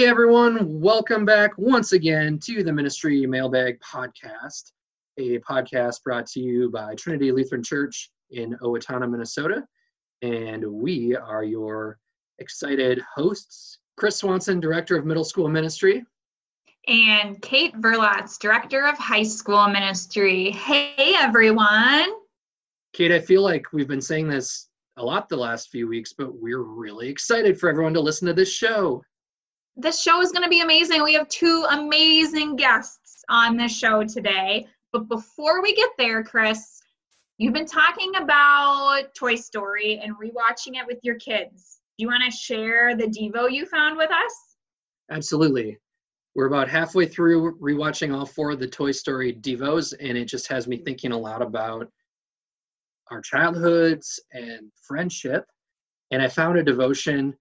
Hey everyone, welcome back once again to the Ministry Mailbag Podcast, a podcast brought to you by Trinity Lutheran Church in Owatonna, Minnesota. And we are your excited hosts, Chris Swanson, Director of Middle School Ministry. And Kate Verlatz, Director of High School Ministry. Hey everyone. Kate, I feel like we've been saying this a lot the last few weeks, but we're really excited for everyone to listen to this show this show is going to be amazing. We have two amazing guests on this show today. But before we get there, Chris, you've been talking about Toy Story and rewatching it with your kids. Do you want to share the Devo you found with us? Absolutely. We're about halfway through rewatching all four of the Toy Story Devos, and it just has me thinking a lot about our childhoods and friendship. And I found a devotion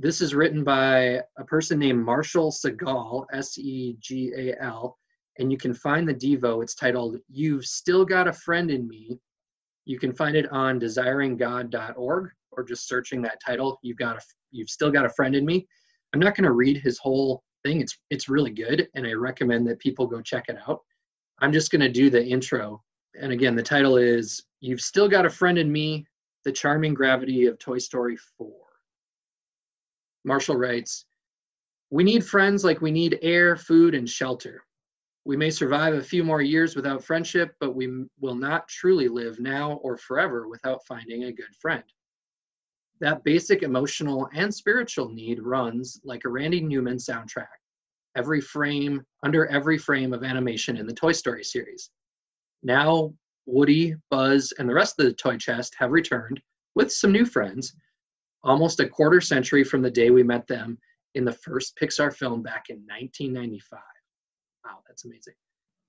this is written by a person named Marshall Segal, S E G A L, and you can find the Devo. It's titled You've Still Got a Friend in Me. You can find it on desiringgod.org or just searching that title. You've got a, you've still got a friend in me. I'm not going to read his whole thing. It's it's really good and I recommend that people go check it out. I'm just going to do the intro. And again, the title is You've Still Got a Friend in Me: The Charming Gravity of Toy Story 4. Marshall writes We need friends like we need air, food, and shelter. We may survive a few more years without friendship, but we will not truly live now or forever without finding a good friend. That basic emotional and spiritual need runs like a Randy Newman soundtrack, every frame, under every frame of animation in the Toy Story series. Now, Woody, Buzz, and the rest of the toy chest have returned with some new friends almost a quarter century from the day we met them in the first Pixar film back in 1995. Wow, that's amazing.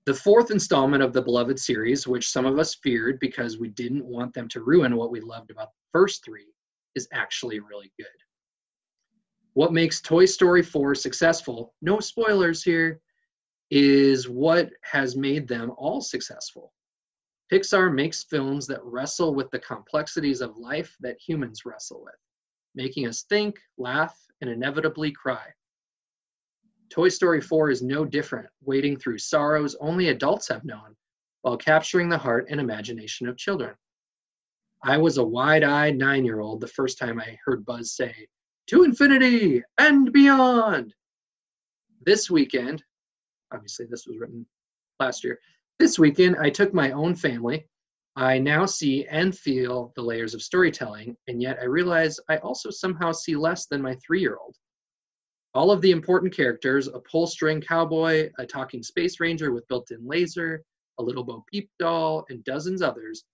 The fourth installment of the beloved series, which some of us feared because we didn't want them to ruin what we loved about the first three, is actually really good. What makes Toy Story 4 successful, no spoilers here, is what has made them all successful. Pixar makes films that wrestle with the complexities of life that humans wrestle with making us think, laugh, and inevitably cry. Toy Story 4 is no different, wading through sorrows only adults have known, while capturing the heart and imagination of children. I was a wide eyed nine year old the first time I heard Buzz say, To infinity and beyond. This weekend, obviously, this was written last year. This weekend, I took my own family I now see and feel the layers of storytelling, and yet I realize I also somehow see less than my three year old. All of the important characters a pull string cowboy, a talking space ranger with built in laser, a little Bo Peep doll, and dozens others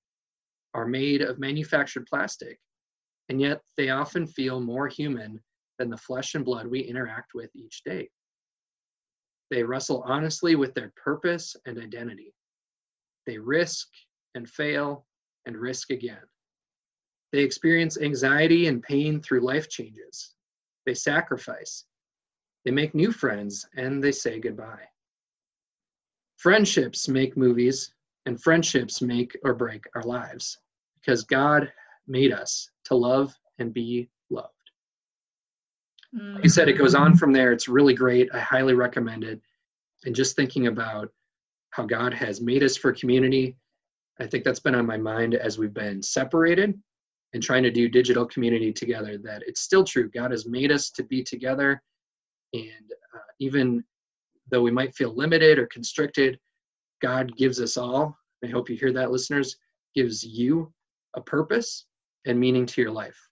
are made of manufactured plastic, and yet they often feel more human than the flesh and blood we interact with each day. They wrestle honestly with their purpose and identity. They risk and fail and risk again. They experience anxiety and pain through life changes. They sacrifice. They make new friends and they say goodbye. Friendships make movies, and friendships make or break our lives because God made us to love and be loved. Like I said, it goes on mm-hmm. from there. It's really great. I highly recommend it. And just thinking about how God has made us for community I think that's been on my mind as we've been separated and trying to do digital community together that it's still true. God has made us to be together. And uh, even though we might feel limited or constricted, God gives us all. I hope you hear that, listeners, gives you a purpose and meaning to your life.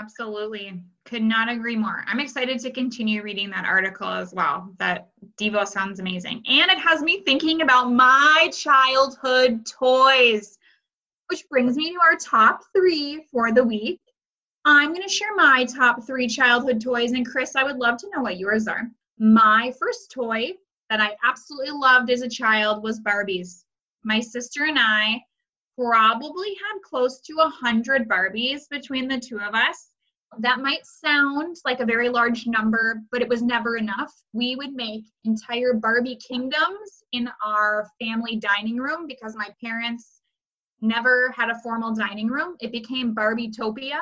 Absolutely. Could not agree more. I'm excited to continue reading that article as well. That Devo sounds amazing. And it has me thinking about my childhood toys, which brings me to our top three for the week. I'm going to share my top three childhood toys. And Chris, I would love to know what yours are. My first toy that I absolutely loved as a child was Barbies. My sister and I probably had close to a hundred Barbies between the two of us. That might sound like a very large number, but it was never enough. We would make entire Barbie kingdoms in our family dining room because my parents never had a formal dining room. It became Barbietopia,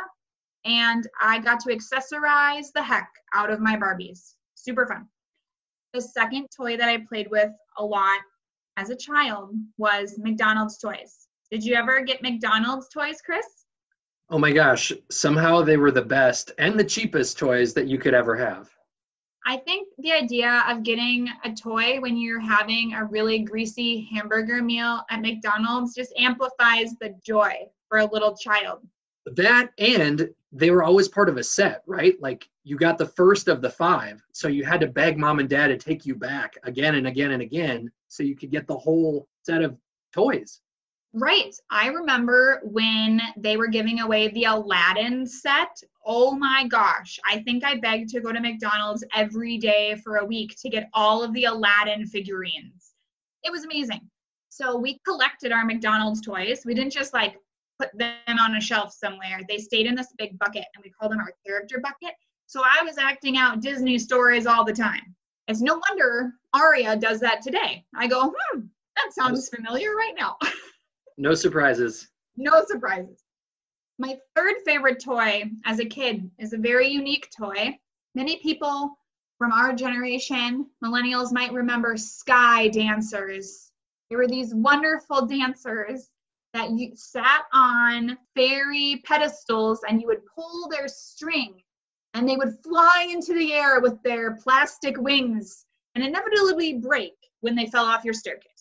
and I got to accessorize the heck out of my Barbies. Super fun. The second toy that I played with a lot as a child was McDonald's toys. Did you ever get McDonald's toys, Chris? Oh my gosh, somehow they were the best and the cheapest toys that you could ever have. I think the idea of getting a toy when you're having a really greasy hamburger meal at McDonald's just amplifies the joy for a little child. That and they were always part of a set, right? Like you got the first of the five. So you had to beg mom and dad to take you back again and again and again so you could get the whole set of toys. Right. I remember when they were giving away the Aladdin set. Oh my gosh. I think I begged to go to McDonald's every day for a week to get all of the Aladdin figurines. It was amazing. So we collected our McDonald's toys. We didn't just like put them on a shelf somewhere. They stayed in this big bucket and we called them our character bucket. So I was acting out Disney stories all the time. It's no wonder Aria does that today. I go, hmm, that sounds familiar right now. No surprises. No surprises. My third favorite toy as a kid is a very unique toy. Many people from our generation, millennials, might remember sky dancers. They were these wonderful dancers that you sat on fairy pedestals and you would pull their string and they would fly into the air with their plastic wings and inevitably break when they fell off your staircase.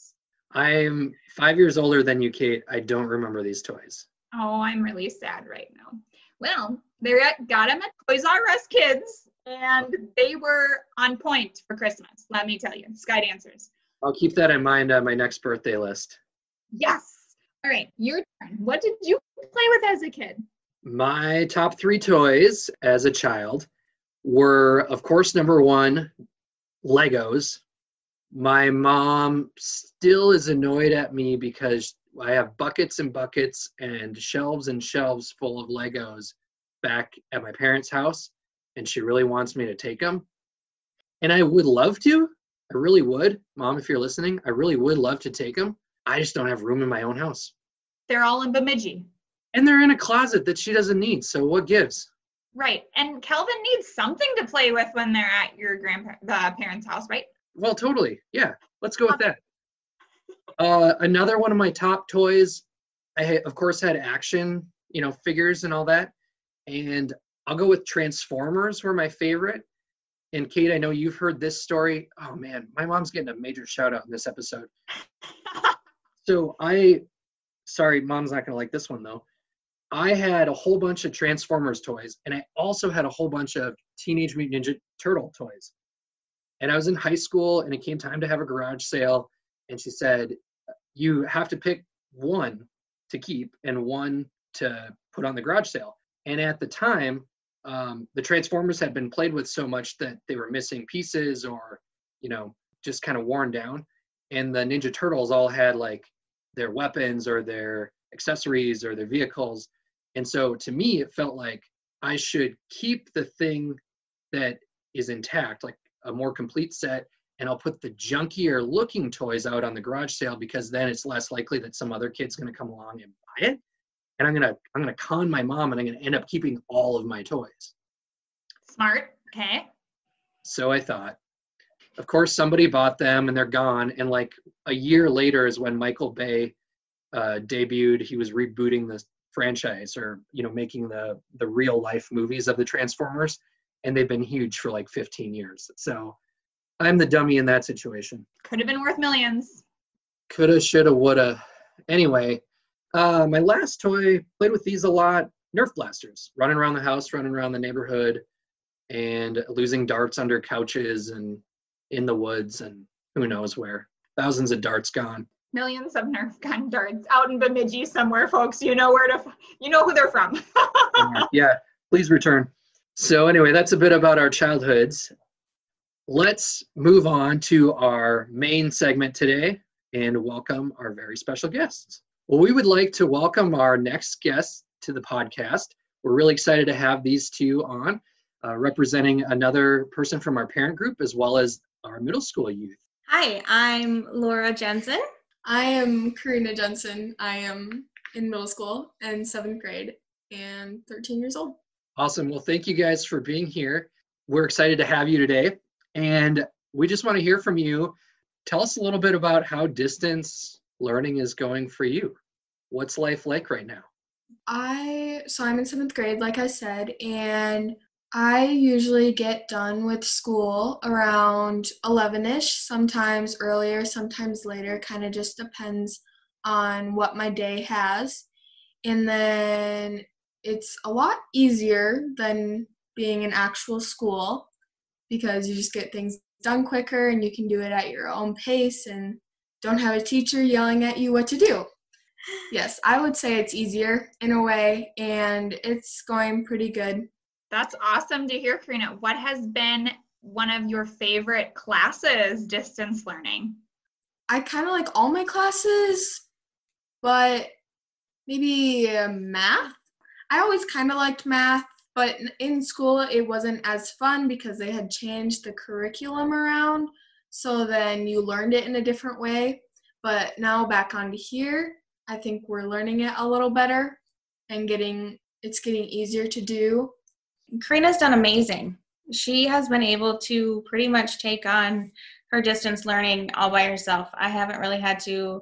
I'm five years older than you, Kate. I don't remember these toys. Oh, I'm really sad right now. Well, they got them at Toys R Us Kids, and they were on point for Christmas. Let me tell you, Sky Dancers. I'll keep that in mind on my next birthday list. Yes. All right, your turn. What did you play with as a kid? My top three toys as a child were, of course, number one, Legos my mom still is annoyed at me because I have buckets and buckets and shelves and shelves full of Legos back at my parents' house, and she really wants me to take them. And I would love to. I really would. Mom, if you're listening, I really would love to take them. I just don't have room in my own house. They're all in Bemidji. And they're in a closet that she doesn't need. So what gives? Right. And Kelvin needs something to play with when they're at your grandparents' house, right? Well, totally. Yeah, let's go with that. Uh, another one of my top toys, I of course had action, you know, figures and all that, and I'll go with Transformers were my favorite. And Kate, I know you've heard this story. Oh man, my mom's getting a major shout out in this episode. so I, sorry, mom's not gonna like this one though. I had a whole bunch of Transformers toys, and I also had a whole bunch of Teenage Mutant Ninja Turtle toys. And I was in high school and it came time to have a garage sale. And she said, You have to pick one to keep and one to put on the garage sale. And at the time, um, the Transformers had been played with so much that they were missing pieces or, you know, just kind of worn down. And the Ninja Turtles all had like their weapons or their accessories or their vehicles. And so to me, it felt like I should keep the thing that is intact. Like a more complete set and I'll put the junkier looking toys out on the garage sale because then it's less likely that some other kid's going to come along and buy it. And I'm going to I'm going to con my mom and I'm going to end up keeping all of my toys. Smart. Okay. So I thought. Of course somebody bought them and they're gone and like a year later is when Michael Bay uh, debuted. He was rebooting the franchise or you know making the the real life movies of the Transformers and they've been huge for like 15 years. So I'm the dummy in that situation. Could have been worth millions. Coulda, shoulda, woulda. Anyway, uh, my last toy, played with these a lot. Nerf blasters, running around the house, running around the neighborhood, and losing darts under couches and in the woods and who knows where. Thousands of darts gone. Millions of Nerf gun darts out in Bemidji somewhere, folks. You know where to, you know who they're from. yeah, please return. So, anyway, that's a bit about our childhoods. Let's move on to our main segment today and welcome our very special guests. Well, we would like to welcome our next guest to the podcast. We're really excited to have these two on, uh, representing another person from our parent group as well as our middle school youth. Hi, I'm Laura Jensen. I am Karina Jensen. I am in middle school and seventh grade and 13 years old. Awesome. Well, thank you guys for being here. We're excited to have you today. And we just want to hear from you. Tell us a little bit about how distance learning is going for you. What's life like right now? I so I'm in seventh grade, like I said, and I usually get done with school around 11 ish, sometimes earlier, sometimes later, kind of just depends on what my day has. And then it's a lot easier than being in actual school because you just get things done quicker and you can do it at your own pace and don't have a teacher yelling at you what to do. Yes, I would say it's easier in a way and it's going pretty good. That's awesome to hear, Karina. What has been one of your favorite classes distance learning? I kind of like all my classes, but maybe uh, math. I always kind of liked math, but in school it wasn't as fun because they had changed the curriculum around. So then you learned it in a different way. But now back onto here, I think we're learning it a little better and getting it's getting easier to do. Karina's done amazing. She has been able to pretty much take on her distance learning all by herself. I haven't really had to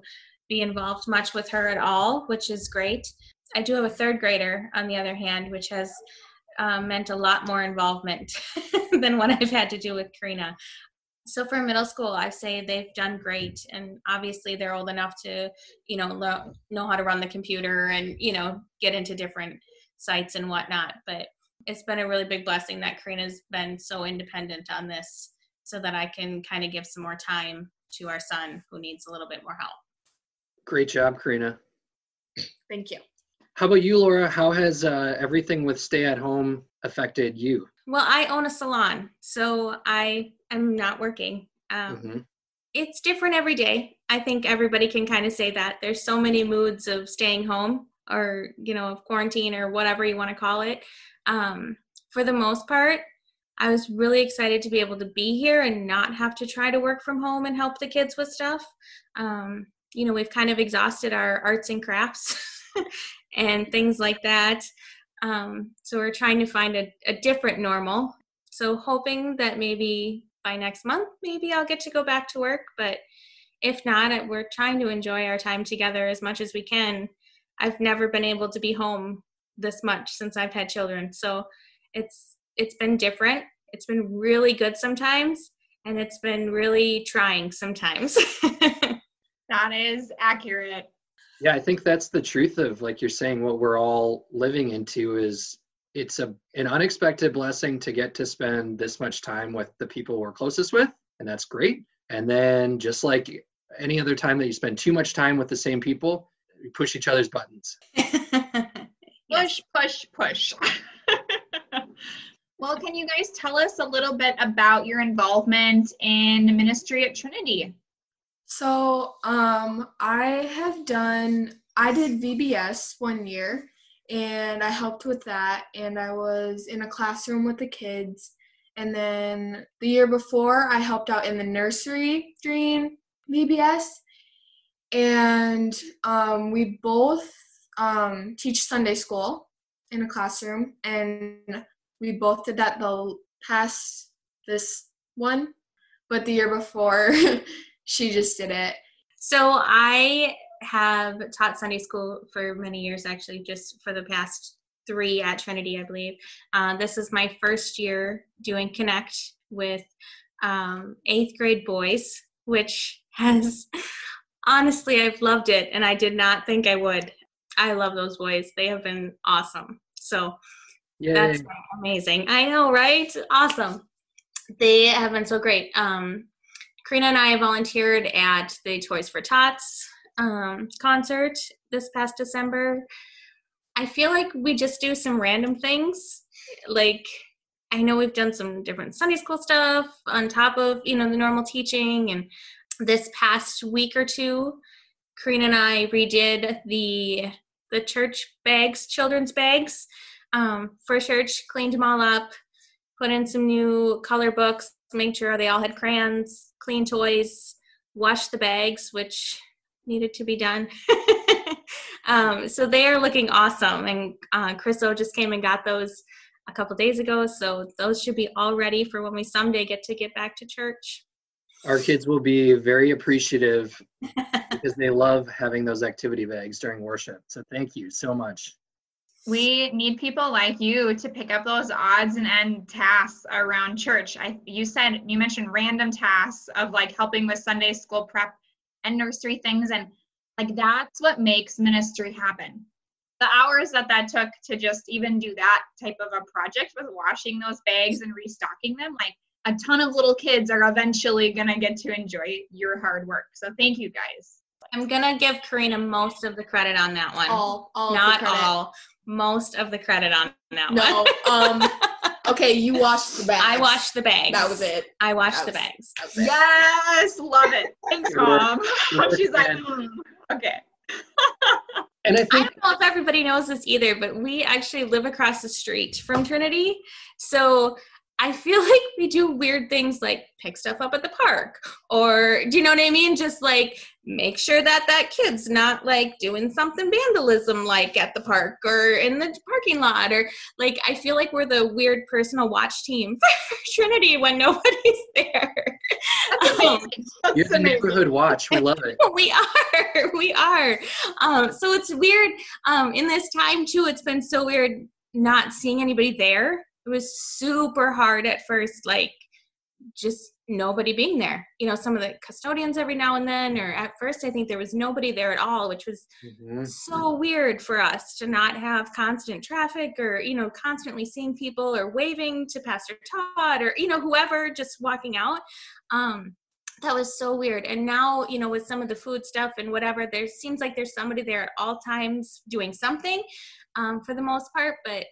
be involved much with her at all, which is great. I do have a third grader, on the other hand, which has um, meant a lot more involvement than what I've had to do with Karina. So for middle school, I say they've done great, and obviously they're old enough to, you know, lo- know how to run the computer and you know get into different sites and whatnot. But it's been a really big blessing that Karina's been so independent on this, so that I can kind of give some more time to our son who needs a little bit more help. Great job, Karina. Thank you. How about you, Laura? How has uh, everything with stay at home affected you? Well, I own a salon, so I am not working. Um, hmm It's different every day. I think everybody can kind of say that. There's so many moods of staying home or, you know, of quarantine or whatever you want to call it. Um, for the most part, I was really excited to be able to be here and not have to try to work from home and help the kids with stuff. Um, you know, we've kind of exhausted our arts and crafts and things like that. Um, so we're trying to find a, a different normal. So hoping that maybe by next month, maybe I'll get to go back to work. But if not, we're trying to enjoy our time together as much as we can. I've never been able to be home this much since I've had children. So it's it's been different. It's been really good sometimes, and it's been really trying sometimes. That is accurate. Yeah, I think that's the truth of like you're saying what we're all living into is it's a an unexpected blessing to get to spend this much time with the people we're closest with, and that's great. And then just like any other time that you spend too much time with the same people, you push each other's buttons. Push, push, push. well, can you guys tell us a little bit about your involvement in ministry at Trinity? So, um, I have done, I did VBS one year and I helped with that. And I was in a classroom with the kids. And then the year before, I helped out in the nursery during VBS. And um, we both um, teach Sunday school in a classroom. And we both did that the past this one. But the year before, she just did it. So I have taught Sunday school for many years, actually, just for the past three at Trinity, I believe. Uh, this is my first year doing Connect with um, eighth grade boys, which has honestly, I've loved it, and I did not think I would. I love those boys; they have been awesome. So Yay. that's amazing. I know, right? Awesome. They have been so great. Um, Karina and I volunteered at the Toys for Tots um, concert this past December. I feel like we just do some random things. Like, I know we've done some different Sunday school stuff on top of, you know, the normal teaching. And this past week or two, Karina and I redid the the church bags, children's bags um, for church, cleaned them all up, put in some new color books, made sure they all had crayons, clean toys, washed the bags, which needed to be done. um, so they are looking awesome. And uh, Chris O just came and got those a couple days ago. So those should be all ready for when we someday get to get back to church. Our kids will be very appreciative because they love having those activity bags during worship. So thank you so much. We need people like you to pick up those odds and end tasks around church. I you said you mentioned random tasks of like helping with Sunday school prep and nursery things and like that's what makes ministry happen. The hours that that took to just even do that type of a project with washing those bags and restocking them like a ton of little kids are eventually going to get to enjoy your hard work. So thank you guys. I'm gonna give Karina most of the credit on that one. All, all of the Not all, most of the credit on that No. one. Um. Okay, you washed the bags. I washed the bags. That was it. I washed That the was- bags. That was it. Yes, love it. Thanks, Good work. mom. Good work, She's like, "Mm, okay. And I I don't know if everybody knows this either, but we actually live across the street from Trinity. So I feel like we do weird things like pick stuff up at the park or do you know what I mean? Just like make sure that that kid's not like doing something vandalism like at the park or in the parking lot or like I feel like we're the weird personal watch team for Trinity when nobody's there. Um, you're the amazing. neighborhood watch. We love it. we are we are um so it's weird um in this time too it's been so weird not seeing anybody there it was super hard at first like just nobody being there. You know some of the custodians every now and then or at first i think there was nobody there at all which was Mhm. so weird for us to not have constant traffic or you know constantly seeing people or waving to pastor todd or you know whoever just walking out. Um that was so weird. And now you know with some of the food stuff and whatever there seems like there's somebody there at all times doing something um, for the most part but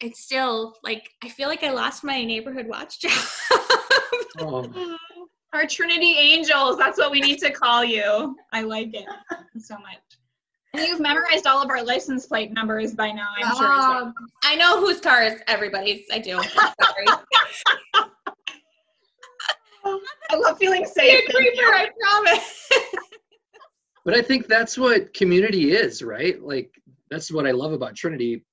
it's still like i feel like i lost my neighborhood watch job Oh, Our Trinity Angels. That's what we need to call you. I like it so much. And you've memorized all of our license plate numbers by now, I'm sure. so- Um, i know whose car is everybody's i do I love feeling You're safe. a creeper i promise but I think that's what community is, right? Like that's what I love about Trinity.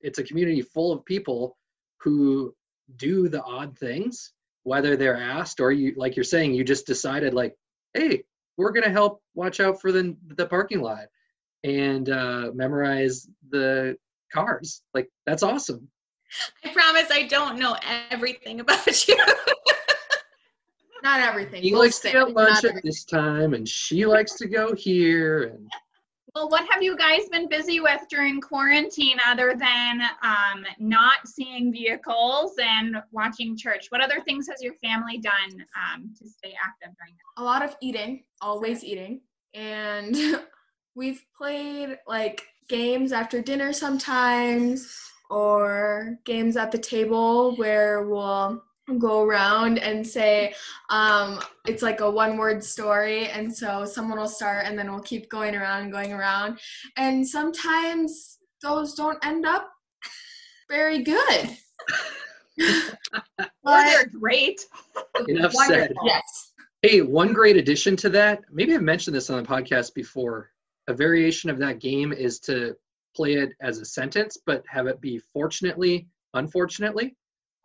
It's a community full of people who do the odd things, whether they're asked or you, like you're saying, you just decided like, hey, we're gonna help watch out for the the parking lot and uh, memorize the cars. Like that's awesome. I promise I don't know everything about you. not everything. He Most likes to things, get lunch at everything. this time, and she likes to go here. And Well, what have you guys been busy with during quarantine other than um, not seeing vehicles and watching church? What other things has your family done um, to stay active during that? a lot of eating, always eating. And we've played like games after dinner sometimes, or games at the table where we'll go around and say um, it's like a one word story. And so someone will start, and then we'll keep going around and going around. And sometimes those don't end up very good. Or But they're great. enough said. Yes. Hey, one great addition to that, maybe I've mentioned this on the podcast before. A variation of that game is to play it as a sentence, but have it be fortunately, unfortunately.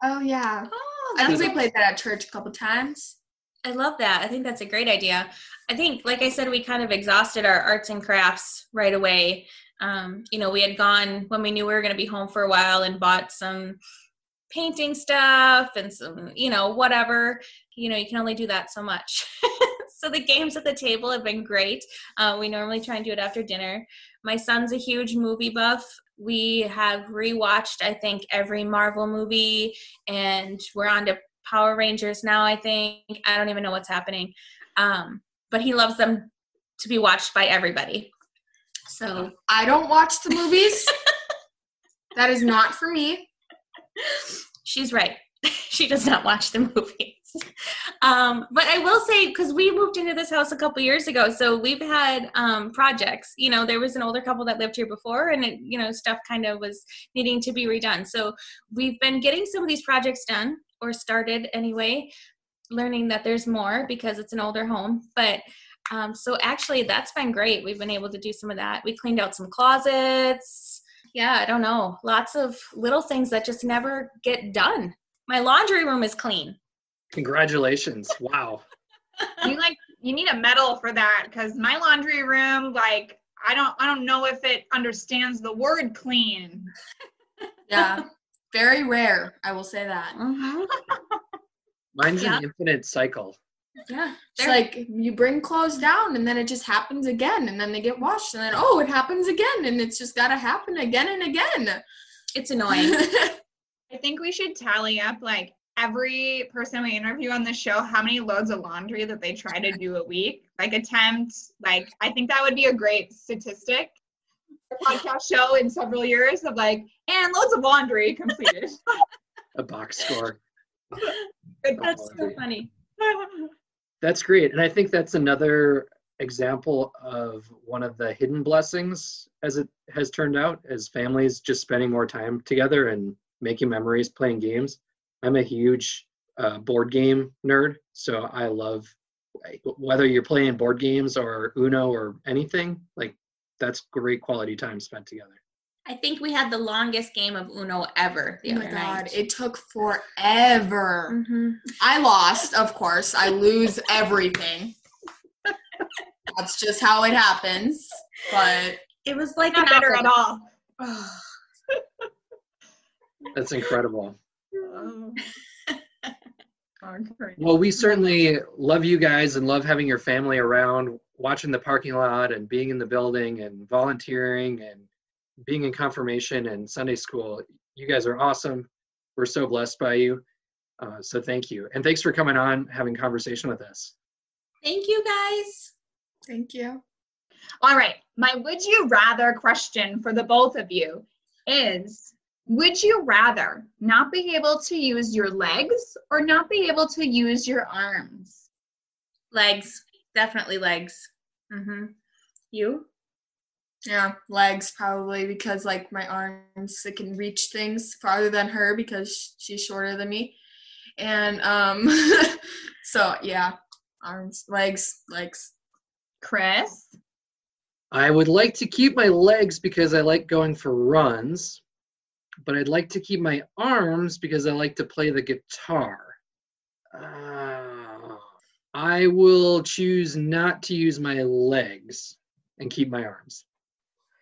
Oh, yeah. Oh, I think we played that at church a couple times. I love that. I think that's a great idea. I think, like I said, we kind of exhausted our arts and crafts right away. Um, you know, we had gone when we knew we were going to be home for a while and bought some painting stuff and some, you know, whatever. You know, you can only do that so much. so the games at the table have been great. Uh, we normally try and do it after dinner. My son's a huge movie buff. We have rewatched, I think, every Marvel movie, and we're on to Power Rangers now, I think. I don't even know what's happening. Um, but he loves them to be watched by everybody. So I don't watch the movies. that is not for me. she's right. she does not watch the movies. Um, but I will say, because we moved into this house a couple years ago, so we've had um, projects. You know, there was an older couple that lived here before, and it, you know, stuff kind of was needing to be redone. So we've been getting some of these projects done or started anyway, learning that there's more because it's an older home. But um, so actually, that's been great. We've been able to do some of that. We cleaned out some closets. Yeah, I don't know. Lots of little things that just never get done. My laundry room is clean. Congratulations. Wow. you like you need a medal for that because my laundry room, like I don't I don't know if it understands the word clean. Yeah. Very rare, I will say that. Mm-hmm. Mine's Yeah. an infinite cycle. Yeah. It's like you bring clothes down and then it just happens again and then they get washed and then oh it happens again and it's just gotta happen again and again. it's annoying. I think we should tally up like every person we interview on the show how many loads of laundry that they try to do a week. Like attempt, like I think that would be a great statistic. A podcast show in several years of like and loads of laundry completed. A box score. Good That's so funny. That's great. And I think that's another example of one of the hidden blessings as it has turned out as families just spending more time together and making memories playing games. I'm a huge uh, board game nerd, so I love whether you're playing board games or Uno or anything, like that's great quality time spent together. I think we had the longest game of Uno ever the Oh my other god, night. it took forever. hmm I lost, of course. I lose everything. That's just how it happens. But It was like Not an better at all. That's incredible. Oh. Well, we certainly love you guys and love having your family around, watching the parking lot and being in the building and volunteering and being in confirmation and Sunday school. You guys are awesome. We're so blessed by you. Uh, so thank you. And thanks for coming on, having conversation with us. Thank you guys. thank you. All right. My would you rather question for the both of you is would you rather not be able to use your legs or not be able to use your arms? Legs. Definitely legs. hmm You? Yeah, legs probably because like my arms it can reach things farther than her because she's shorter than me. And um so yeah, arms, legs, legs. Chris? I would like to keep my legs because I like going for runs, but I'd like to keep my arms because I like to play the guitar. Uh, I will choose not to use my legs and keep my arms.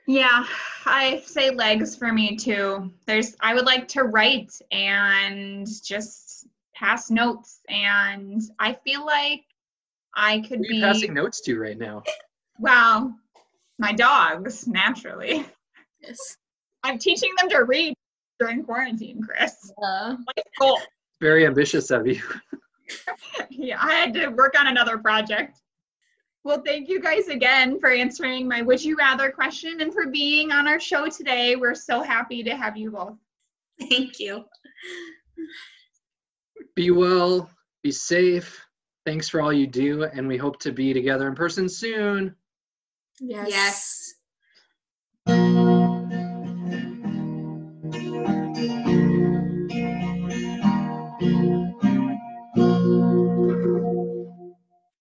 Yeah, I say legs for me too. There's I would like to write and just pass notes and I feel like I could Who are be passing notes to right now? well, my dogs, naturally. Yes. I'm teaching them to read during quarantine, Chris. Life goal. Very ambitious of you. yeah, I had to work on another project. Well, thank you guys again for answering my would you rather question and for being on our show today. We're so happy to have you both. Thank you. Be well, be safe. Thanks for all you do, and we hope to be together in person soon. yes. Yes.